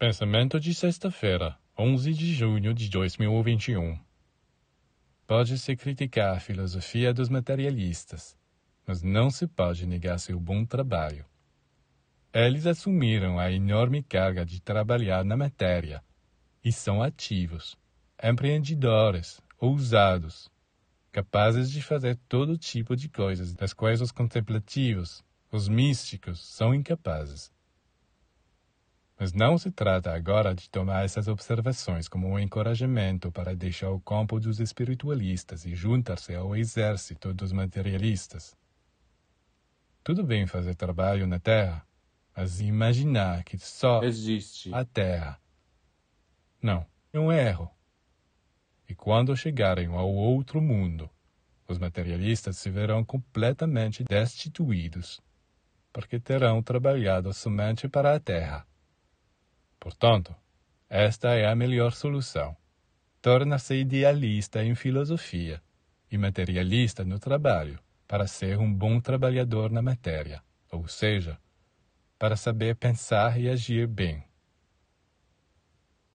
Pensamento de sexta-feira, 11 de junho de 2021. Pode-se criticar a filosofia dos materialistas, mas não se pode negar seu bom trabalho. Eles assumiram a enorme carga de trabalhar na matéria e são ativos, empreendedores, ousados, capazes de fazer todo tipo de coisas das quais os contemplativos, os místicos, são incapazes. Mas não se trata agora de tomar essas observações como um encorajamento para deixar o campo dos espiritualistas e juntar-se ao exército dos materialistas. Tudo bem fazer trabalho na Terra, mas imaginar que só existe a Terra. Não, é um erro. E quando chegarem ao outro mundo, os materialistas se verão completamente destituídos, porque terão trabalhado somente para a Terra. Portanto, esta é a melhor solução. Torna-se idealista em filosofia e materialista no trabalho, para ser um bom trabalhador na matéria, ou seja, para saber pensar e agir bem.